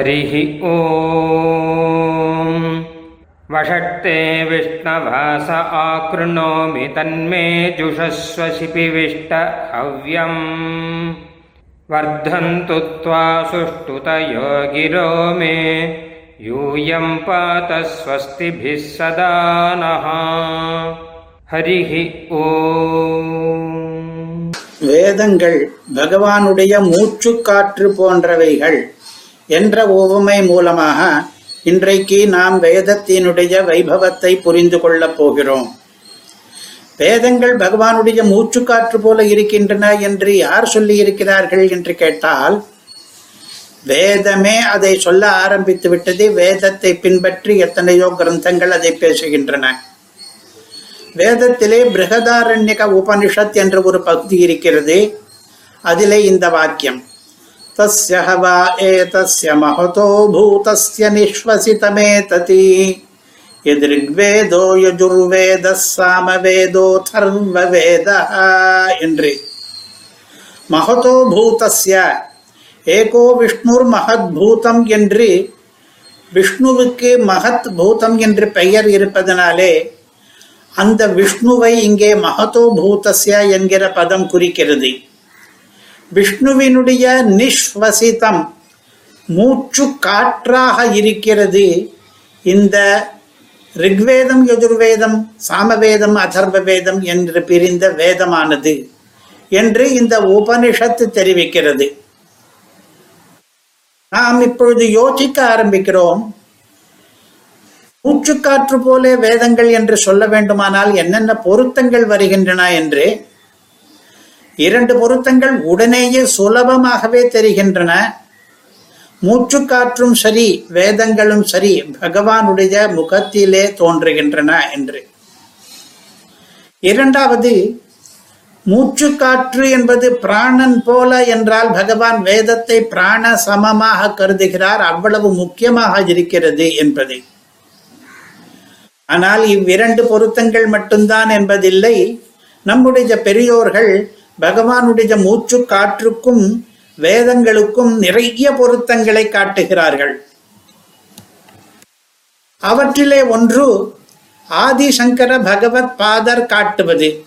हरिः ॐ वषट्ते विष्णवास आकृणोमि तन्मे जुषस्व शिपिविष्ट हव्यम् वर्धन्तु त्वा सुष्ठुतयो गिरो मे यूयं पात स्वस्तिभिः सदा नः हरिः ॐ வேதங்கள் பகவானுடைய மூச்சுக்காற்று போன்றவைகள் என்ற ஓவுமை மூலமாக இன்றைக்கு நாம் வேதத்தினுடைய வைபவத்தை புரிந்து கொள்ளப் போகிறோம். வேதங்கள் பகவானுடைய மூச்சுக்காற்று போல இருக்கின்றன என்று யார் சொல்லி இருக்கிறார்கள் என்று கேட்டால் வேதமே அதை சொல்ல ஆரம்பித்து விட்டது வேதத்தை பின்பற்றி எத்தனையோ கிரந்தங்கள் அதை பேசுகின்றன. வேதத்திலே பிரகதாரண்யக உபனிஷத் என்ற ஒரு பகுதி இருக்கிறது அதிலே இந்த வாக்கியம். தஸ்ய ஹவா एतस्य महतो भूतस्य நிஸ்வசிதமேததி எதிர்வேதோ யஜுர்வேத சாமவேதோ தர்வவேத என்று மகதோ பூதஸ்ய ஏகோ விஷ்ணுர் மகத் பூதம் என்று விஷ்ணுவுக்கு மகத் பூதம் என்று பெயர் இருப்பதனாலே அந்த விஷ்ணுவை இங்கே மகதோ பூதஸ்ய என்கிற பதம் குறிக்கிறது। விஷ்ணுவினுடைய நிஸ்வசிதம் மூச்சு காற்றாக இருக்கிறது. இந்த ரிக்வேதம் யஜுர்வேதம் சாமவேதம் அதர்வ வேதம் என்று பிரிந்த வேதமானது என்று இந்த உபனிஷத்து தெரிவிக்கிறது. நாம் இப்பொழுது யோசிக்க ஆரம்பிக்கிறோம். மூச்சுக்காற்று போல வேதங்கள் என்று சொல்ல வேண்டுமானால் என்னென்ன பொருத்தங்கள் வருகின்றன என்று இரண்டு பொருத்தங்கள் உடனேயே சுலபமாகவே தெரிகின்றன. மூச்சுக்காற்றும் சரி வேதங்களும் சரி பகவானுடைய முகத்திலே தோன்றுகின்றன என்று. இரண்டாவது மூச்சுக்காற்று என்பது பிராணன் போல என்றால் பகவான் வேதத்தை பிராண சமமாக கருதுகிறார் அவ்வளவு முக்கியமாக இருக்கிறது என்பது. ஆனால் இவ்விரண்டு பொருத்தங்கள் மட்டும்தான் என்பதில்லை. நம்முடைய பெரியோர்கள் பகவானுடைய மூச்சு காற்றுக்கும் வேதங்களுக்கும் நிறைய பொருத்தங்களை காட்டுகிறார்கள். அவற்றிலே ஒன்று ஆதிசங்கர பகவத் பாதர் காட்டுவது.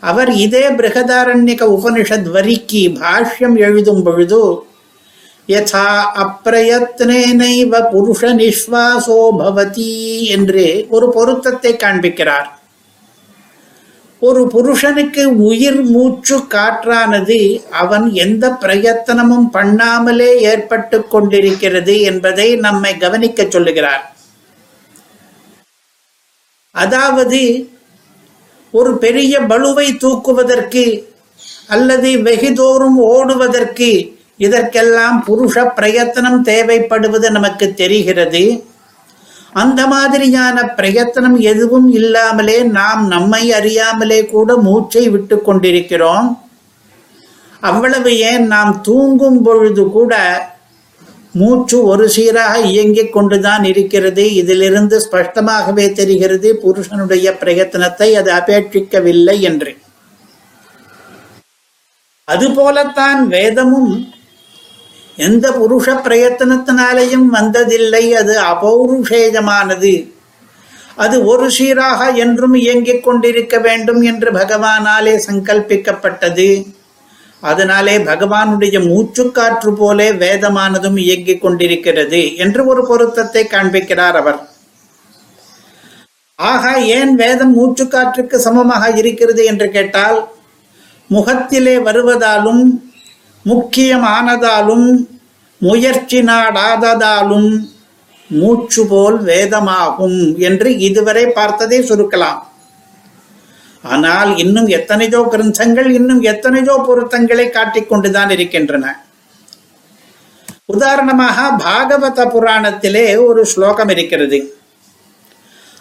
அவர் இதே பிருகதாரண்யக உபனிஷத் வரிக்கு பாஷ்யம் எழுதும் பொழுது யதா அப்பிரயத்னேனைவ புருஷ நிஸ்வாசோ பவதி என்று ஒரு பொருத்தத்தை காண்பிக்கிறார். ஒரு புருஷனுக்கு உயிர் மூச்சு காற்றானது அவன் எந்த பிரயத்தனமும் பண்ணாமலே ஏற்பட்டு கொண்டிருக்கிறது என்பதை நம்மை கவனிக்க சொல்லுகிறார். அதாவது ஒரு பெரிய பலுவை தூக்குவதற்கு அல்லது வெகுதோறும் ஓடுவதற்கு இதற்கெல்லாம் புருஷ பிரயத்தனம் தேவைப்படுவது நமக்கு தெரிகிறது. அந்த மாதிரியான பிரயத்தனம் எதுவும் இல்லாமலே நாம் நம்மை அறியாமலே கூட மூச்சை விட்டு கொண்டிருக்கிறோம். அவ்வளவு ஏன் நாம் தூங்கும் பொழுது கூட மூச்சு ஒரு சீராக இயங்கிக் கொண்டுதான் இருக்கிறது. இதிலிருந்து ஸ்பஷ்டமாகவே தெரிகிறது புருஷனுடைய பிரயத்தனத்தை அது அபேட்சிக்கவில்லை என்று. அதுபோலத்தான் வேதமும் எந்த புருஷ பிரயத்தனத்தினாலேயும் வந்ததில்லை. அது அபௌருஷேயமானது. அது ஒரு சீராக என்றும் இயங்கிக் கொண்டிருக்க வேண்டும் என்று பகவானாலே சங்கல்பிக்கப்பட்டது. அதனாலே பகவானுடைய மூச்சுக்காற்று போலே வேதமானதும் இயங்கிக் கொண்டிருக்கிறது என்று ஒரு பொருத்தத்தை காண்பிக்கிறார் அவர். ஆக ஏன் வேதம் மூச்சுக்காற்றுக்கு சமமாக இருக்கிறது என்று கேட்டால் முகத்திலே வருவதாலும் முக்கியமானதாலும் முயற்சி நாடாததாலும் மூச்சு போல் வேதமாகும் என்று இதுவரை பார்த்ததை சுருக்கலாம். ஆனால் இன்னும் எத்தனையோ கிரந்தங்கள் இன்னும் எத்தனையோ பொருத்தங்களை காட்டிக்கொண்டுதான் இருக்கின்றன. உதாரணமாக பாகவத புராணத்திலே ஒரு ஸ்லோகம் இருக்கிறது.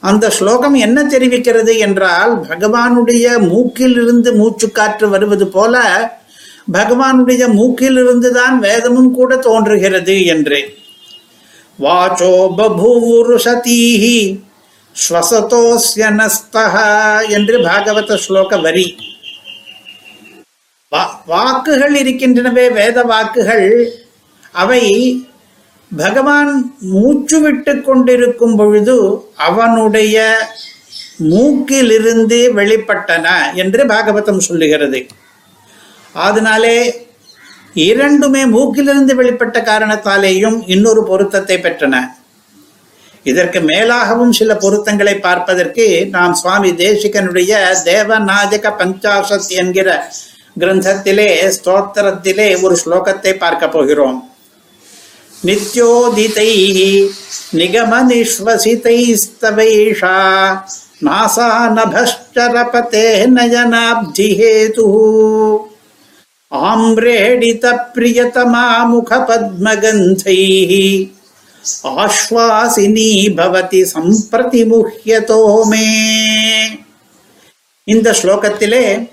அந்த ஸ்லோகம் என்ன தெரிவிக்கிறது என்றால் பகவானுடைய மூக்கிலிருந்து மூச்சு காற்று வருவது போல பகவானுடைய மூக்கிலிருந்து தான் வேதமும் கூட தோன்றுகிறது என்று. வாச்சோ பபூரு சதீஹி ஸ்வசதோஸ்ய என்று பாகவத ஸ்லோக வரி. வா- வாக்குகள் இருக்கின்றனவே வேத வாக்குகள். அவை பகவான் மூச்சு விட்டு கொண்டிருக்கும் பொழுது அவனுடைய மூக்கிலிருந்து வெளிப்பட்டன என்று பாகவதம் சொல்லுகிறது. அதனாலே இரண்டுமே மூக்கிலிருந்து வெளிப்பட்ட காரணத்தாலேயும் இன்னொரு பொருத்தத்தை பெற்றன. இதற்கு மேலாகவும் சில பொருத்தங்களை பார்ப்பதற்கு நாம் சுவாமி தேசிகனுடைய தேவநாதக பஞ்சாசத் என்கிற கிரந்தத்திலே ஸ்தோத்திரத்திலே ஒரு ஸ்லோகத்தை பார்க்க போகிறோம். நித்யோதிதை நிகம நிஸ்வசிதைஸ்தவைஷா நாசா நபஷ்டரபதே நயனாப்திஹேது ஆம்ரேடித பிரியதமா ஆஸ்வாசினி பவதி சம்பிரதி முஹ்யதோமே இந்த ஸ்லோகத்திலே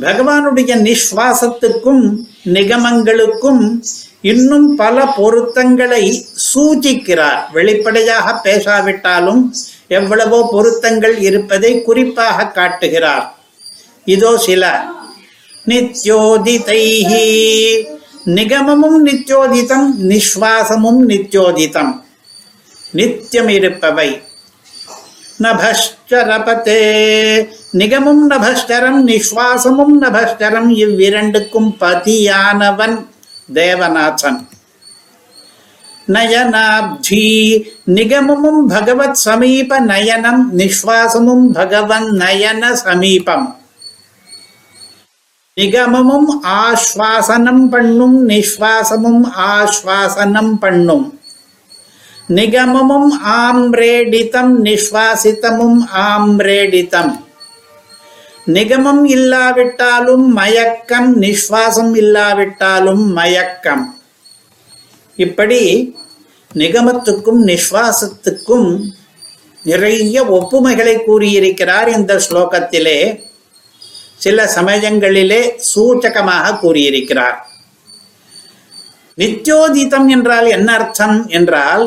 பகவானுடைய நிஸ்வாசத்துக்கும் நிகமங்களுக்கும் இன்னும் பல பொருத்தங்களை சூச்சிக்கிறார். வெளிப்படையாக பேசாவிட்டாலும் எவ்வளவோ பொருத்தங்கள் இருப்பதை குறிப்பாக காட்டுகிறார். இதோ சில நித்யோதிதைஹி நிகமமும் நித்யோதிதம் நிஸ்வாசமும் நித்யோதிதம் நித்தியம் இருப்பவை நபஷ்டரபத்தே நிகமும் நபஷ்டரம் நிஸ்வாசமும் நபஷ்டரம் இவ்விரண்டுக்கும் பதியானவன் தேவநாதன். நயனாப்தி நிகமமும் பகவத் சமீப நயனம் நிஸ்வாசமும் பகவன் நயன சமீபம். நிகமமும் ஆஸ்வாசனம் பண்ணும் நிஸ்வாசமும் ஆஸ்வாசனம் பண்ணும். நிகமமும் ஆம்ரேடிதம் நிஸ்வாசித்தமும் ஆம்ரேடிதம். நிகமம் இல்லாவிட்டாலும் மயக்கம் நிஸ்வாசம் இல்லாவிட்டாலும் மயக்கம். இப்படி நிகமத்துக்கும் நிஸ்வாசத்துக்கும் நிறைய ஒப்புமைகளை கூறியிருக்கிறார் இந்த ஸ்லோகத்திலே. சில சமயங்களிலே சூச்சகமாக கூறியிருக்கிறார். நித்யோதிதம் என்றால் என்ன அர்த்தம் என்றால்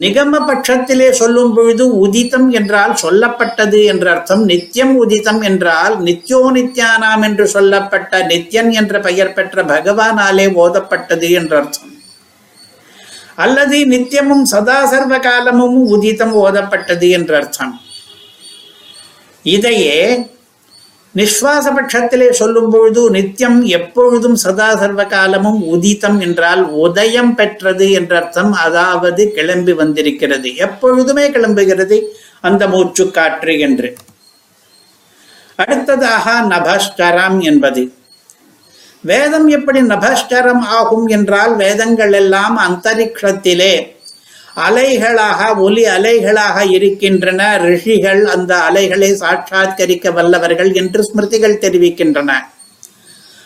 நிகம பட்சத்திலே சொல்லும் பொழுது உதித்தம் என்றால் சொல்லப்பட்டது என்ற அர்த்தம் நித்தியம் உதித்தம் என்றால் நித்யோ நித்யானாம் என்று சொல்லப்பட்ட நித்யன் என்ற பெயர் பெற்ற பகவானாலே ஓதப்பட்டது என்ற அர்த்தம். அல்லது நித்தியமும் சதா சர்வ காலமும் உதித்தம் ஓதப்பட்டது என்ற அர்த்தம். இதையே நிஸ்வாச பட்சத்திலே சொல்லும் பொழுது நித்தியம் எப்பொழுதும் சதா சர்வ காலமும் உதித்தம் என்றால் உதயம் பெற்றது என்ற அர்த்தம் அதாவது கிளம்பி வந்திருக்கிறது. எப்பொழுதுமே கிளம்புகிறது அந்த மூச்சு காற்று என்று. அடுத்ததாக நபஸ்டரம் என்பது. வேதம் எப்படி நபஸ்டரம் ஆகும் என்றால் வேதங்கள் எல்லாம் அந்தரிக்ஷத்திலே அலைகளாக ஒலி அலைகளாக இருக்கின்றன. ரிஷிகள் அந்த அலைகளை சாட்சாத்கரிக்க வல்லவர்கள் என்று ஸ்மிருதிகள் தெரிவிக்கின்றன.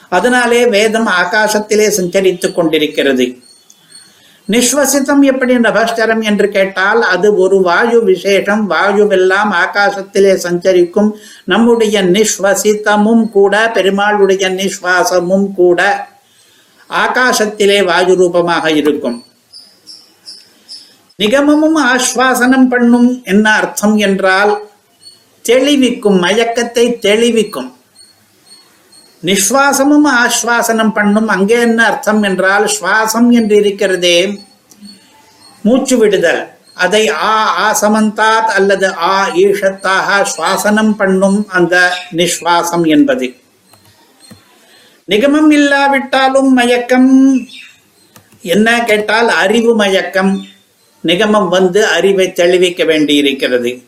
அதனாலே வேதம் ஆகாசத்திலே சஞ்சரித்துக் கொண்டிருக்கிறது. நிஸ்வசித்தம் எப்படி நபஸ்தரம் என்று கேட்டால் அது ஒரு வாயு விசேஷம். வாயுவெல்லாம் ஆகாசத்திலே சஞ்சரிக்கும். நம்முடைய நிஸ்வசித்தமும் கூட பெருமாளுடைய நிஸ்வாசமும் கூட ஆகாசத்திலே வாயு ரூபமாக இருக்கும். நிகமமும் ஆஸ்வாசனம் பண்ணும் என்ன அர்த்தம் என்றால் தெளிவிக்கும் மயக்கத்தை தெளிவிக்கும். நிஸ்வாசமும் ஆஸ்வாசனம் பண்ணும் அங்கே என்ன அர்த்தம் என்றால் சுவாசம் என்று இருக்கிறதே மூச்சு விடுதல். அதை ஆ ஆசமந்தாத் அல்லது ஆ ஈஷத்தாக சுவாசனம் பண்ணும் அந்த நிஸ்வாசம் என்பது. நிகமம் இல்லாவிட்டாலும் மயக்கம் என்ன கேட்டால் அறிவு மயக்கம். நிகமம் வந்து அறிவை தெளிவிக்க வேண்டியிருக்கிறது.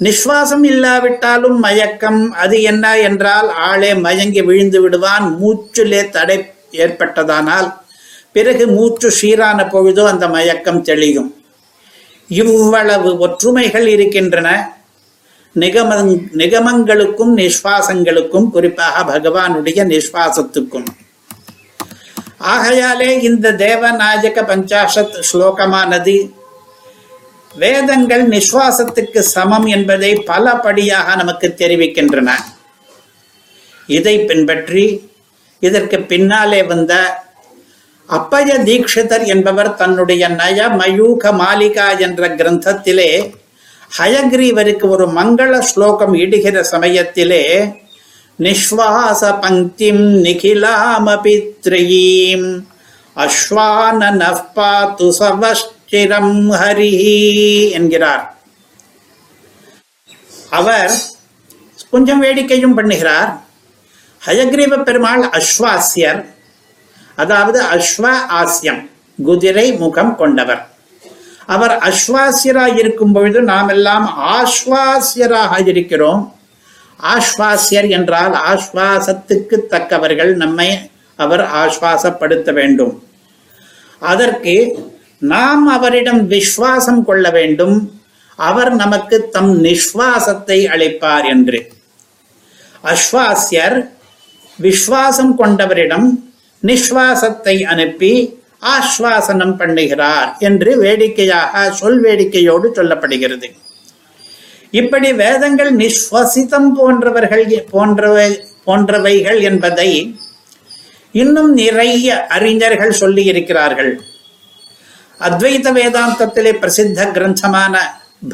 நிஸ்வாசம் இல்லாவிட்டாலும் மயக்கம் அது என்ன என்றால் ஆளே மயங்கி விழுந்து விடுவான் மூச்சிலே தடை ஏற்பட்டதானால் பிறகு மூச்சு சீரான பொழுதோ அந்த மயக்கம் தெளியும். இவ்வளவு ஒற்றுமைகள் இருக்கின்றன. நிகமங் நிகமங்களுக்கும் நிஸ்வாசங்களுக்கும் குறிப்பாக பகவானுடைய நிஸ்வாசத்துக்கும். ஆகையாலே இந்த தேவநாயக பஞ்சாசத் ஸ்லோகமானது வேதங்கள் நிஸ்வாசத்துக்கு சமம் என்பதை பலபடியாக நமக்கு தெரிவிக்கின்றன. இதை பின்பற்றி இதற்கு பின்னாலே வந்த அப்பய தீட்சிதர் என்பவர் தன்னுடைய நய மயூக மாலிகா என்ற கிரந்தத்திலே ஹயக்ரீவருக்கு ஒரு மங்கள ஸ்லோகம் இடுகிற சமயத்திலே நிஸ்வாச பங்கிம் நிகிலாமபி அஸ்வான அஸ்வானன பாத்து சவஷ்டிரம் ஹரி என்கிறார். அவர் கொஞ்சம் வேடிக்கையும் பண்ணுகிறார். ஹயக்ரீவ பெருமாள் அஸ்வாசியர் அதாவது அஸ்வ ஆசியம் குதிரை முகம் கொண்டவர். அவர் அஸ்வாசியராக இருக்கும் பொழுது நாம் எல்லாம் ஆஸ்வாசியராக இருக்கிறோம். ஆஸ்வாசியர் என்றால் ஆஸ்வாசத்துக்கு தக்கவர்கள் நம்மை அவர் ஆஸ்வாசப்படுத்த வேண்டும். அதற்கு நாம் அவரிடம் விஸ்வாசம் கொள்ள வேண்டும். அவர் நமக்கு தம் நிஸ்வாசத்தை அளிப்பார் என்று. அஸ்வாசியர் விஸ்வாசம் கொண்டவரிடம் நிஸ்வாசத்தை அனுப்பி ஆஸ்வாசனம் பண்ணுகிறார் என்று வேடிக்கையாக சொல் வேடிக்கையோடு சொல்லப்படுகிறது. இப்படி வேதங்கள் நிஸ்வசிதம் போன்றவர்கள் போன்றவை போன்றவைகள் என்பதை இன்னும் நிறைய அறிஞர்கள் சொல்லி இருக்கிறார்கள் அத்வைத வேதாந்தத்திலே பிரசித்த கிரந்தமான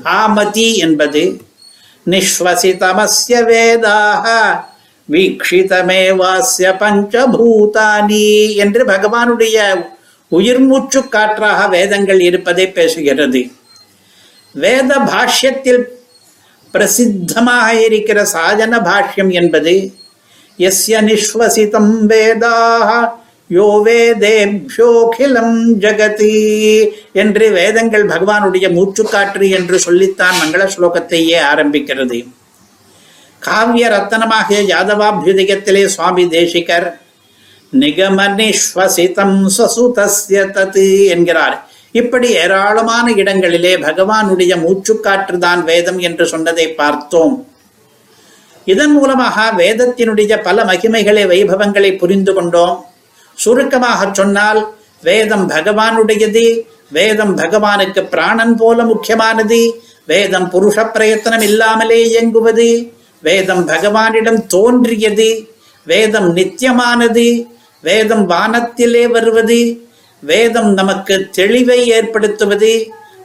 பாமதி என்பது நிஸ்வசிதமஸ்ய வேதாக வீக்ஷிதமேவாஸ்ய பஞ்சபூதானி என்று பகவானுடைய உயிர்மூச்சு காற்றாக வேதங்கள் இருப்பதை பேசுகிறது. வேத பாஷ்யத்தில் பிரசித்தமாக இருக்கிற சாஜன பாஷ்யம் என்பது எஸ்ய நிஸ்வசிதம் வேதாக யோ வேதேபியோகிலம் ஜகதி என்று வேதங்கள் பகவானுடைய மூச்சுக்காற்று என்று சொல்லித்தான் மங்கள ஸ்லோகத்தையே ஆரம்பிக்கிறது. காவிய ரத்தனமாகிய யாதவாபியுதயத்திலே சுவாமி தேசிகர் நிகம நிஸ்வசிதம் சசுதஸ்ய தத்து என்கிறார். இப்படி ஏராளமான இடங்களிலே பகவானுடைய மூச்சுக்காற்று தான் வேதம் என்று சொன்னதை பார்த்தோம். இதன் மூலமாக வேதத்தினுடைய பல மகிமைகளை வைபவங்களை புரிந்து கொண்டோம். சுருக்கமாக சொன்னால் வேதம் பகவானுடையது வேதம் பகவானுக்கு பிராணன் போல முக்கியமானது வேதம் புருஷ பிரயத்தனம் இல்லாமலே இயங்குவது வேதம் பகவானிடம் தோன்றியது வேதம் நித்தியமானது வேதம் வானத்திலே வருவது வேதம் நமக்கு தெளிவை ஏற்படுத்துவது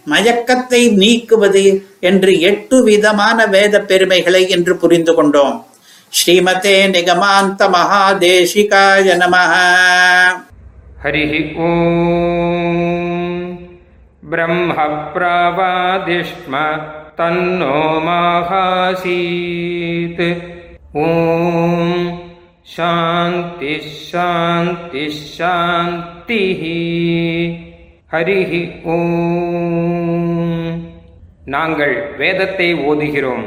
மயக்கத்தை நீக்குவது என்று எட்டு விதமான வேத பெருமைகளை என்று புரிந்து கொண்டோம். ஸ்ரீமதே நிகமாந்த மகாதேசிகாய நமः हरिः ॐ ब्रह्मप्रवादिष्म तन्नो माहासीत् ॐ शान्तिः शान्तिः शान्तिः ஹரிஹ ஓம் நாங்கள் வேதத்தை ஓதுகிறோம்